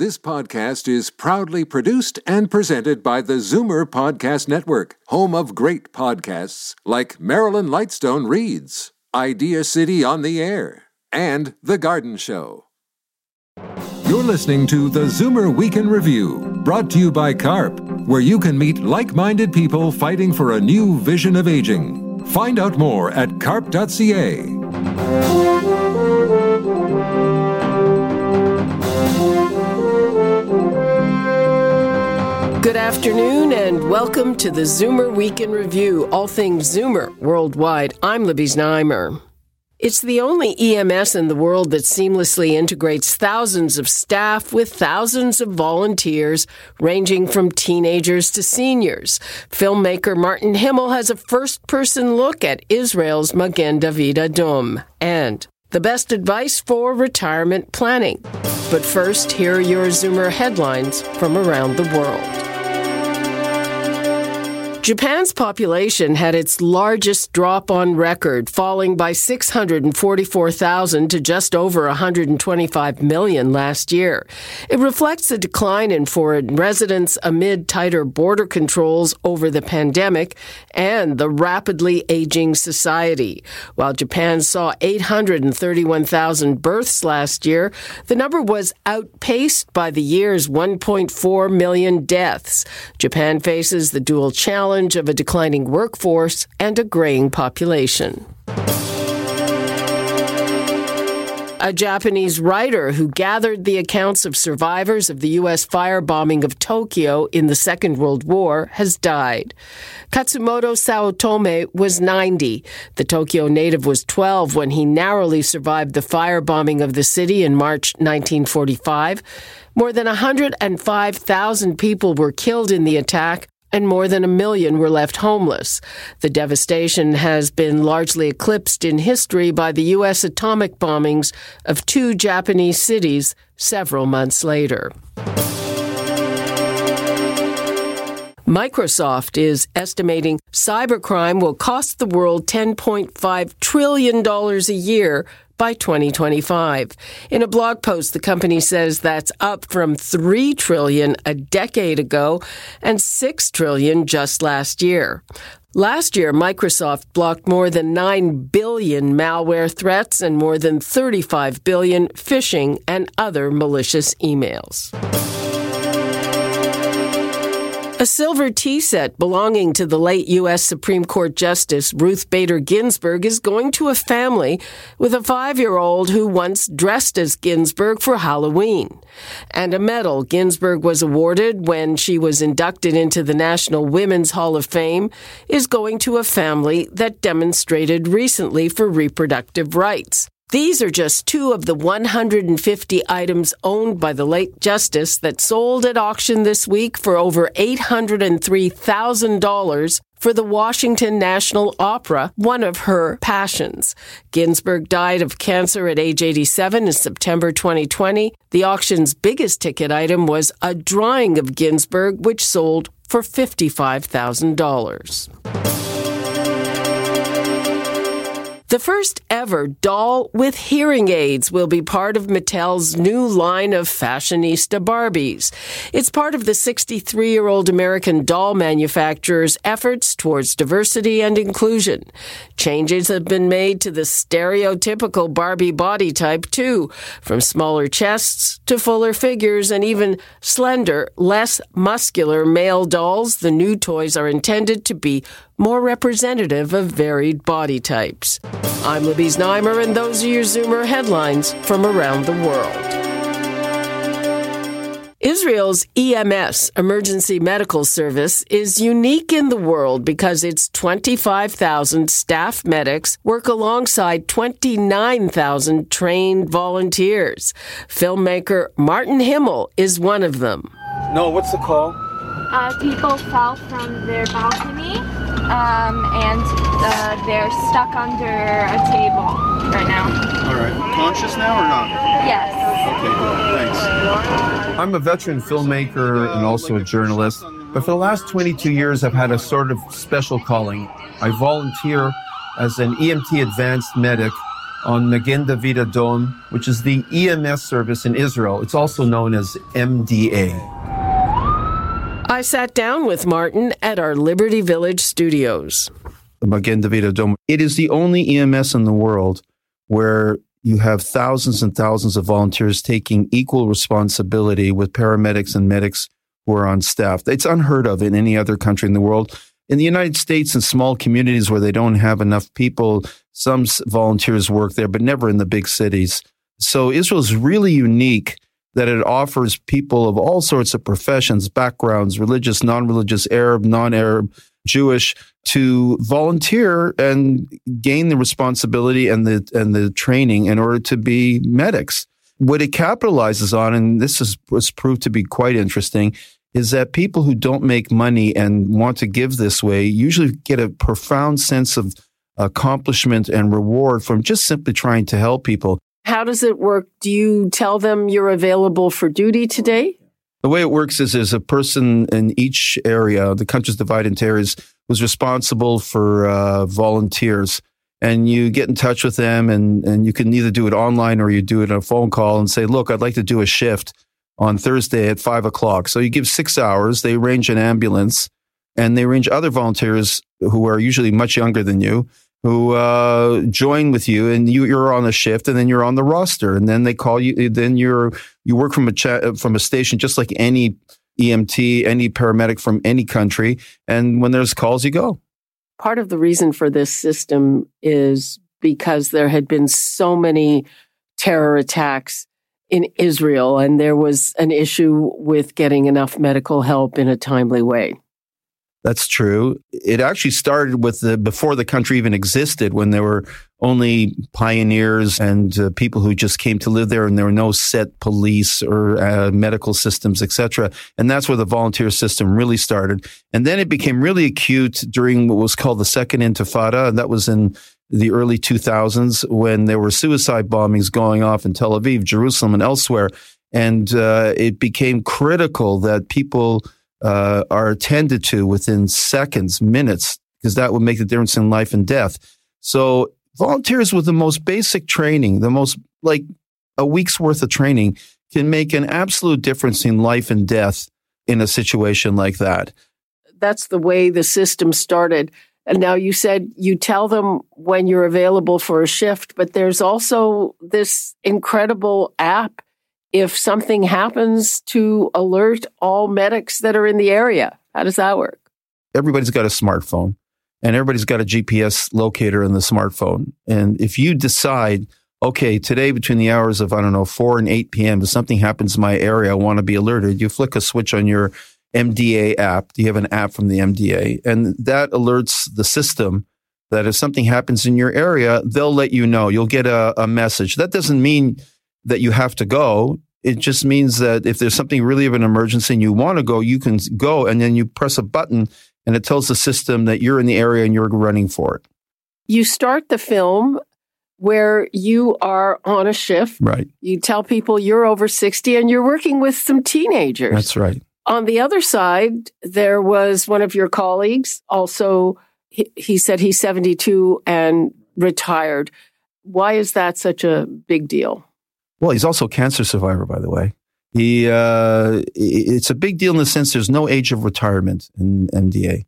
This podcast is proudly produced and presented by the Zoomer Podcast Network, home of great podcasts like Marilyn Lightstone Reads, Idea City on the Air, and The Garden Show. You're listening to the Zoomer Weekend Review, brought to you by CARP, where you can meet like minded people fighting for a new vision of aging. Find out more at carp.ca. Good afternoon and welcome to the Zoomer Week in Review, all things Zoomer worldwide. I'm Libby Znaimer. It's the only EMS in the world that seamlessly integrates thousands of staff with thousands of volunteers, ranging from teenagers to seniors. Filmmaker Martin Himel has a first person look at Israel's Magen David Adom and the best advice for retirement planning. But first, here are your Zoomer headlines from around the world. Japan's population had its largest drop on record, falling by 644,000 to just over 125 million last year. It reflects a decline in foreign residents amid tighter border controls over the pandemic and the rapidly aging society. While Japan saw 831,000 births last year, the number was outpaced by the year's 1.4 million deaths. Japan faces the dual challenge challenge of a declining workforce and a graying population. a Japanese writer who gathered the accounts of survivors of the U.S. firebombing of Tokyo in the Second World War, has died. Katsumoto Saotome was 90. The Tokyo native was 12 when he narrowly survived the firebombing of the city in March 1945. More than 105,000 people were killed in the attack, and more than a million were left homeless. The devastation has been largely eclipsed in history by the U.S. atomic bombings of two Japanese cities several months later. Microsoft is estimating cybercrime will cost the world $10.5 trillion a year by 2025. In a blog post, the company says that's up from 3 trillion a decade ago and 6 trillion just last year. Last year, Microsoft blocked more than 9 billion malware threats and more than 35 billion phishing and other malicious emails. A silver tea set belonging to the late U.S. Supreme Court Justice Ruth Bader Ginsburg is going to a family with a five year old who once dressed as Ginsburg for Halloween. And a medal Ginsburg was awarded when she was inducted into the National Women's Hall of Fame is going to a family that demonstrated recently for reproductive rights. These are just two of the 150 items owned by the late Justice that sold at auction this week for over $803,000 for the Washington National Opera, one of her passions. Ginsburg died of cancer at age 87 in September 2020. The auction's biggest ticket item was a drawing of Ginsburg, which sold for $55,000. The first ever doll with hearing aids will be part of Mattel's new line of fashionista Barbies. It's part of the 63 year old American doll manufacturer's efforts towards diversity and inclusion. Changes have been made to the stereotypical Barbie body type, too, from smaller chests to fuller figures and even slender, less muscular male dolls. The new toys are intended to be more representative of varied body types. I'm Libby Znaimer, and those are your Zoomer headlines from around the world. Israel's EMS, Emergency Medical Service, is unique in the world because its 25,000 staff medics work alongside 29,000 trained volunteers. Filmmaker Martin Himel is one of them. No, what's the call? Uh, people fell from their balcony um, and uh, they're stuck under a table right now. All right. Conscious now or not? Yes. Okay, good. Thanks. I'm a veteran filmmaker and also a journalist, but for the last 22 years, I've had a sort of special calling. I volunteer as an EMT advanced medic on Magen David Adom, which is the EMS service in Israel. It's also known as MDA. I sat down with Martin at our Liberty Village studios. It is the only EMS in the world where you have thousands and thousands of volunteers taking equal responsibility with paramedics and medics who are on staff. It's unheard of in any other country in the world. In the United States, in small communities where they don't have enough people, some volunteers work there, but never in the big cities. So Israel is really unique that it offers people of all sorts of professions, backgrounds, religious, non-religious, Arab, non-Arab, Jewish, to volunteer and gain the responsibility and the and the training in order to be medics. What it capitalizes on, and this is, was proved to be quite interesting, is that people who don't make money and want to give this way usually get a profound sense of accomplishment and reward from just simply trying to help people. How does it work? Do you tell them you're available for duty today? The way it works is there's a person in each area, the country's divided into areas, who's responsible for uh, volunteers. And you get in touch with them, and, and you can either do it online or you do it on a phone call and say, Look, I'd like to do a shift on Thursday at five o'clock. So you give six hours, they arrange an ambulance, and they arrange other volunteers who are usually much younger than you who uh, join with you and you, you're on a shift and then you're on the roster and then they call you then you're you work from a cha- from a station just like any EMT any paramedic from any country. And when there's calls you go. Part of the reason for this system is because there had been so many terror attacks in Israel and there was an issue with getting enough medical help in a timely way that's true. It actually started with the before the country even existed, when there were only pioneers and uh, people who just came to live there, and there were no set police or uh, medical systems, etc. And that's where the volunteer system really started. And then it became really acute during what was called the Second Intifada, and that was in the early 2000s when there were suicide bombings going off in Tel Aviv, Jerusalem, and elsewhere. And uh, it became critical that people uh, are attended to within seconds, minutes, because that would make the difference in life and death. So volunteers with the most basic training, the most like a week's worth of training can make an absolute difference in life and death in a situation like that. That's the way the system started. And now you said you tell them when you're available for a shift, but there's also this incredible app if something happens to alert all medics that are in the area? How does that work? Everybody's got a smartphone and everybody's got a GPS locator in the smartphone. And if you decide, okay, today between the hours of, I don't know, 4 and 8 p.m., if something happens in my area, I want to be alerted, you flick a switch on your MDA app. Do you have an app from the MDA? And that alerts the system that if something happens in your area, they'll let you know. You'll get a, a message. That doesn't mean that you have to go. It just means that if there's something really of an emergency and you want to go, you can go and then you press a button and it tells the system that you're in the area and you're running for it. You start the film where you are on a shift. Right. You tell people you're over 60 and you're working with some teenagers. That's right. On the other side, there was one of your colleagues, also, he, he said he's 72 and retired. Why is that such a big deal? Well, he's also a cancer survivor, by the way. He, uh, it's a big deal in the sense there's no age of retirement in MDA.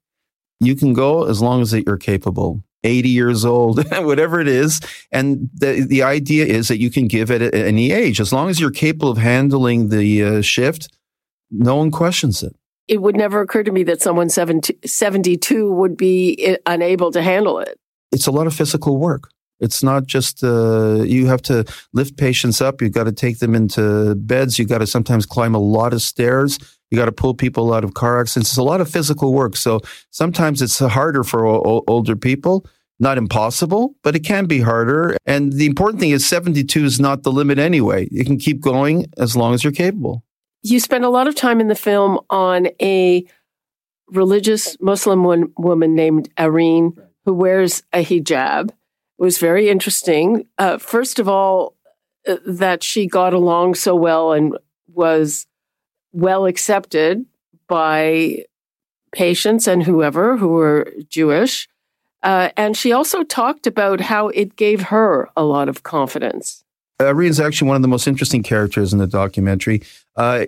You can go as long as that you're capable. 80 years old, whatever it is. And the, the idea is that you can give it at any age. As long as you're capable of handling the uh, shift, no one questions it. It would never occur to me that someone 70, 72 would be uh, unable to handle it. It's a lot of physical work. It's not just uh, you have to lift patients up. You've got to take them into beds. You've got to sometimes climb a lot of stairs. You got to pull people out of car accidents. It's a lot of physical work. So sometimes it's harder for o- older people. Not impossible, but it can be harder. And the important thing is 72 is not the limit anyway. You can keep going as long as you're capable. You spend a lot of time in the film on a religious Muslim woman named Irene who wears a hijab was very interesting. Uh, first of all, uh, that she got along so well and was well accepted by patients and whoever who were Jewish. Uh, and she also talked about how it gave her a lot of confidence. Uh, is actually one of the most interesting characters in the documentary. Uh,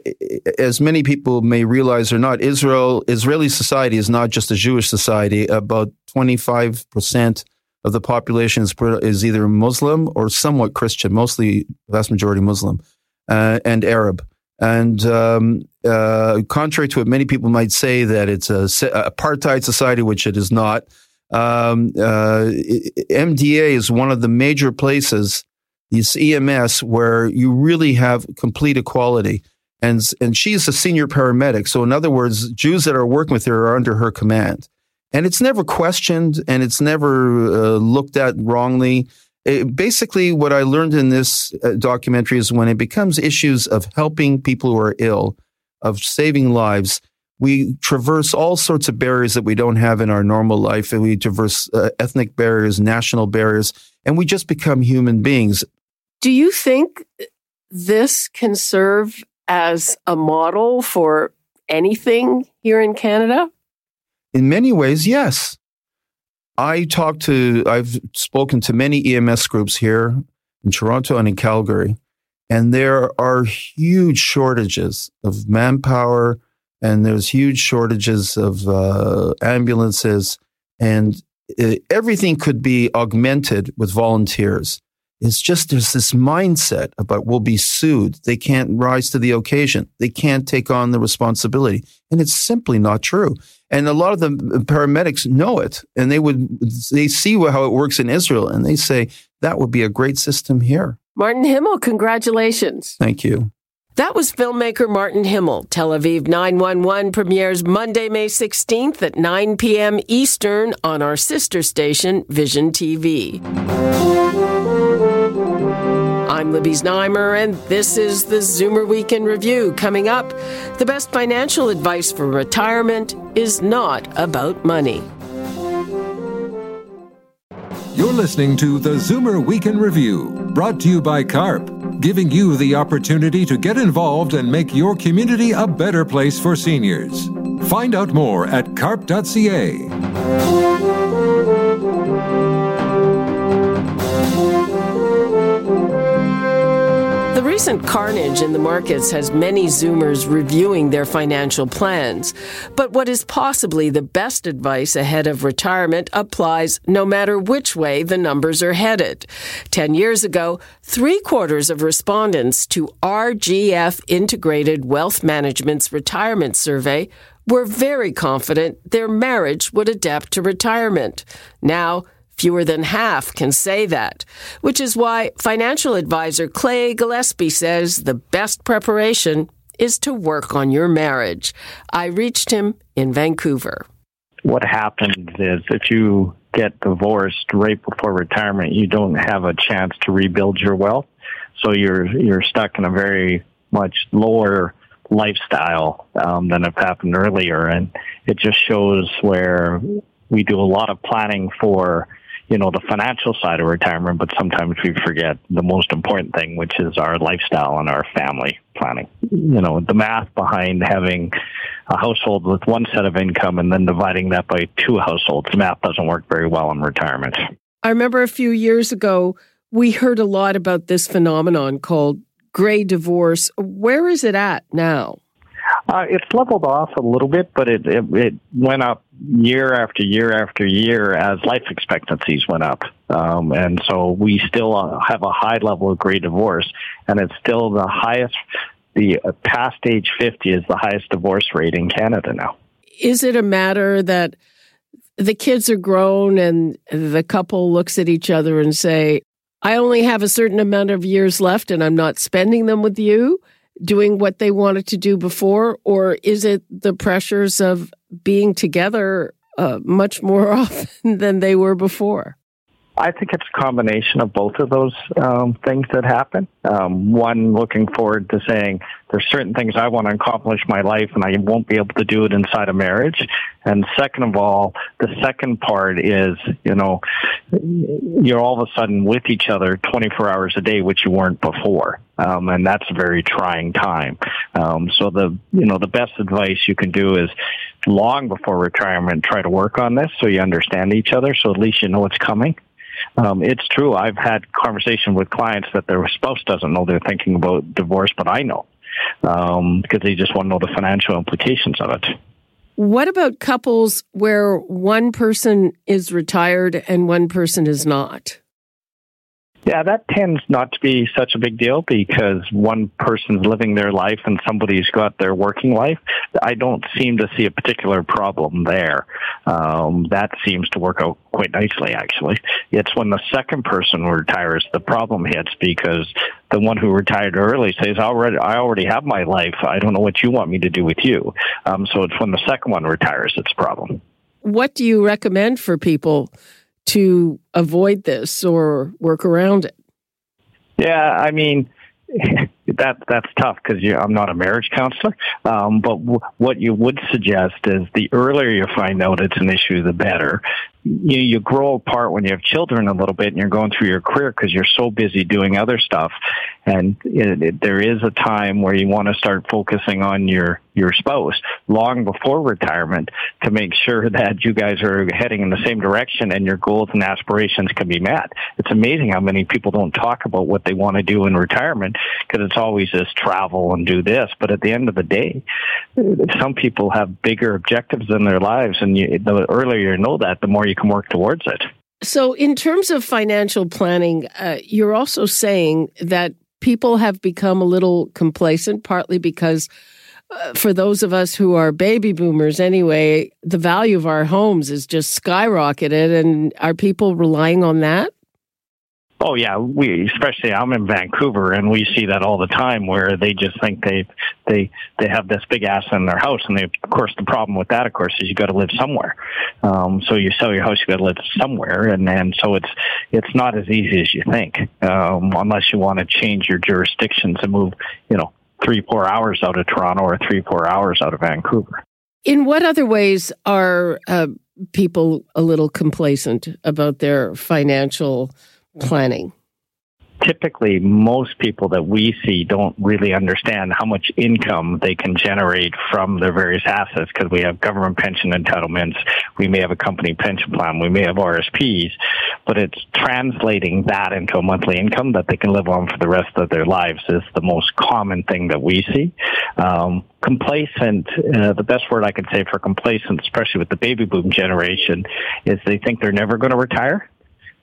as many people may realize or not, Israel Israeli society is not just a Jewish society. About twenty five percent of the population is, is either Muslim or somewhat Christian, mostly vast majority Muslim uh, and Arab. And um, uh, contrary to what many people might say, that it's a, apartheid society, which it is not. Um, uh, MDA is one of the major places, this EMS, where you really have complete equality. And, and she's a senior paramedic. So, in other words, Jews that are working with her are under her command. And it's never questioned and it's never uh, looked at wrongly. It, basically, what I learned in this uh, documentary is when it becomes issues of helping people who are ill, of saving lives, we traverse all sorts of barriers that we don't have in our normal life. And we traverse uh, ethnic barriers, national barriers, and we just become human beings. Do you think this can serve as a model for anything here in Canada? In many ways, yes. I talked to, I've spoken to many EMS groups here in Toronto and in Calgary, and there are huge shortages of manpower, and there's huge shortages of uh, ambulances, and uh, everything could be augmented with volunteers. It's just there's this mindset about we'll be sued. They can't rise to the occasion. They can't take on the responsibility. And it's simply not true. And a lot of the paramedics know it and they would, they see how it works in Israel and they say that would be a great system here. Martin Himel, congratulations. Thank you. That was filmmaker Martin Himel. Tel Aviv 911 premieres Monday, May 16th at 9 p.m. Eastern on our sister station, Vision TV. I'm Libby Znaimer, and this is the Zoomer Weekend Review. Coming up, the best financial advice for retirement is not about money. You're listening to the Zoomer Weekend Review, brought to you by CARP, giving you the opportunity to get involved and make your community a better place for seniors. Find out more at carp.ca. recent carnage in the markets has many Zoomers reviewing their financial plans. But what is possibly the best advice ahead of retirement applies no matter which way the numbers are headed. Ten years ago, three quarters of respondents to RGF Integrated Wealth Management's retirement survey were very confident their marriage would adapt to retirement. Now, Fewer than half can say that, which is why financial advisor Clay Gillespie says the best preparation is to work on your marriage. I reached him in Vancouver. What happens is if you get divorced right before retirement, you don't have a chance to rebuild your wealth. So you're you're stuck in a very much lower lifestyle um, than if happened earlier, and it just shows where we do a lot of planning for you know, the financial side of retirement, but sometimes we forget the most important thing, which is our lifestyle and our family planning. You know, the math behind having a household with one set of income and then dividing that by two households, the math doesn't work very well in retirement. I remember a few years ago, we heard a lot about this phenomenon called gray divorce. Where is it at now? Uh, it's leveled off a little bit, but it, it, it went up year after year after year as life expectancies went up, um, and so we still uh, have a high level of gray divorce, and it's still the highest. The uh, past age fifty is the highest divorce rate in Canada now. Is it a matter that the kids are grown and the couple looks at each other and say, "I only have a certain amount of years left, and I'm not spending them with you"? doing what they wanted to do before, or is it the pressures of being together uh, much more often than they were before? I think it's a combination of both of those um, things that happen. Um, one, looking forward to saying there's certain things I want to accomplish in my life, and I won't be able to do it inside a marriage. And second of all, the second part is, you know, you're all of a sudden with each other 24 hours a day, which you weren't before, um, and that's a very trying time. Um, so the, you know, the best advice you can do is long before retirement try to work on this so you understand each other so at least you know what's coming. Um, it's true. I've had conversation with clients that their spouse doesn't know they're thinking about divorce, but I know um, because they just want to know the financial implications of it. What about couples where one person is retired and one person is not? Yeah, that tends not to be such a big deal because one person's living their life and somebody's got their working life. I don't seem to see a particular problem there. Um, that seems to work out quite nicely, actually. It's when the second person retires the problem hits because the one who retired early says, "Already, I already have my life. I don't know what you want me to do with you." Um, so it's when the second one retires it's a problem. What do you recommend for people to avoid this or work around it? Yeah, I mean, that that's tough because I'm not a marriage counselor. Um, but w- what you would suggest is the earlier you find out it's an issue, the better you, you grow apart when you have children a little bit and you're going through your career because you're so busy doing other stuff. And it, it, there is a time where you want to start focusing on your, your spouse long before retirement to make sure that you guys are heading in the same direction and your goals and aspirations can be met. It's amazing how many people don't talk about what they want to do in retirement because it's always this travel and do this. But at the end of the day, some people have bigger objectives in their lives. And you, the earlier you know that, the more you you can work towards it. So, in terms of financial planning, uh, you're also saying that people have become a little complacent, partly because uh, for those of us who are baby boomers anyway, the value of our homes is just skyrocketed. And are people relying on that? Oh yeah, we especially I'm in Vancouver and we see that all the time where they just think they they they have this big ass in their house and they, of course the problem with that of course is you got to live somewhere. Um, so you sell your house, you got to live somewhere, and and so it's it's not as easy as you think um, unless you want to change your jurisdictions and move you know three four hours out of Toronto or three four hours out of Vancouver. In what other ways are uh, people a little complacent about their financial? Planning? Typically, most people that we see don't really understand how much income they can generate from their various assets because we have government pension entitlements, we may have a company pension plan, we may have RSPs, but it's translating that into a monthly income that they can live on for the rest of their lives is the most common thing that we see. Um, complacent, uh, the best word I can say for complacent, especially with the baby boom generation, is they think they're never going to retire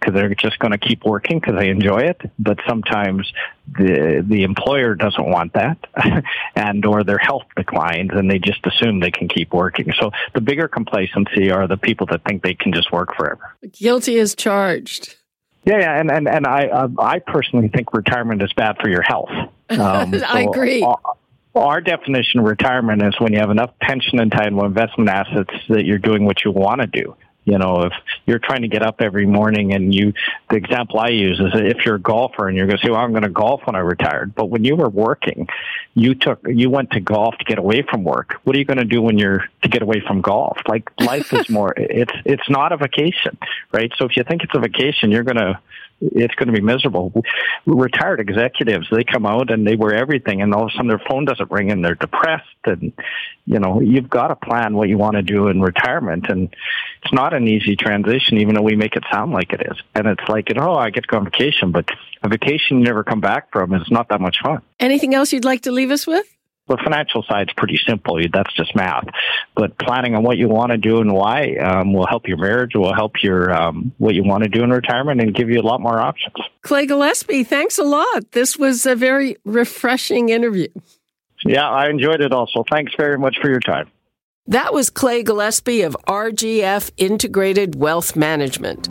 because they're just going to keep working because they enjoy it. But sometimes the the employer doesn't want that, and or their health declines, and they just assume they can keep working. So the bigger complacency are the people that think they can just work forever. Guilty as charged. Yeah, yeah, and and and I uh, I personally think retirement is bad for your health. Um, so I agree. Our, our definition of retirement is when you have enough pension entitlement investment assets that you're doing what you want to do. You know, if you're trying to get up every morning and you, the example I use is if you're a golfer and you're going to say, well, I'm going to golf when I retired. But when you were working, you took, you went to golf to get away from work. What are you going to do when you're to get away from golf? Like life is more, it's, it's not a vacation, right? So if you think it's a vacation, you're going to, it's going to be miserable. Retired executives, they come out and they wear everything, and all of a sudden their phone doesn't ring, and they're depressed. And you know, you've got to plan what you want to do in retirement, and it's not an easy transition, even though we make it sound like it is. And it's like, you know, oh, I get to go on vacation, but a vacation you never come back from is not that much fun. Anything else you'd like to leave us with? The financial side's pretty simple. That's just math. But planning on what you want to do and why um, will help your marriage, will help your um, what you want to do in retirement, and give you a lot more options. Clay Gillespie, thanks a lot. This was a very refreshing interview. Yeah, I enjoyed it also. Thanks very much for your time. That was Clay Gillespie of RGF Integrated Wealth Management.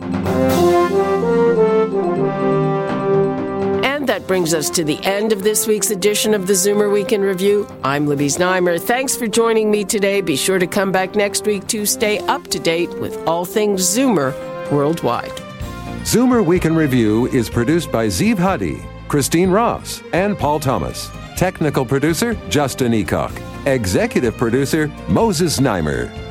That brings us to the end of this week's edition of the Zoomer Week in Review. I'm Libby Znaimer. Thanks for joining me today. Be sure to come back next week to stay up to date with all things Zoomer worldwide. Zoomer Week in Review is produced by Zeev Huddy, Christine Ross, and Paul Thomas. Technical producer, Justin Eacock. Executive producer, Moses Znaimer.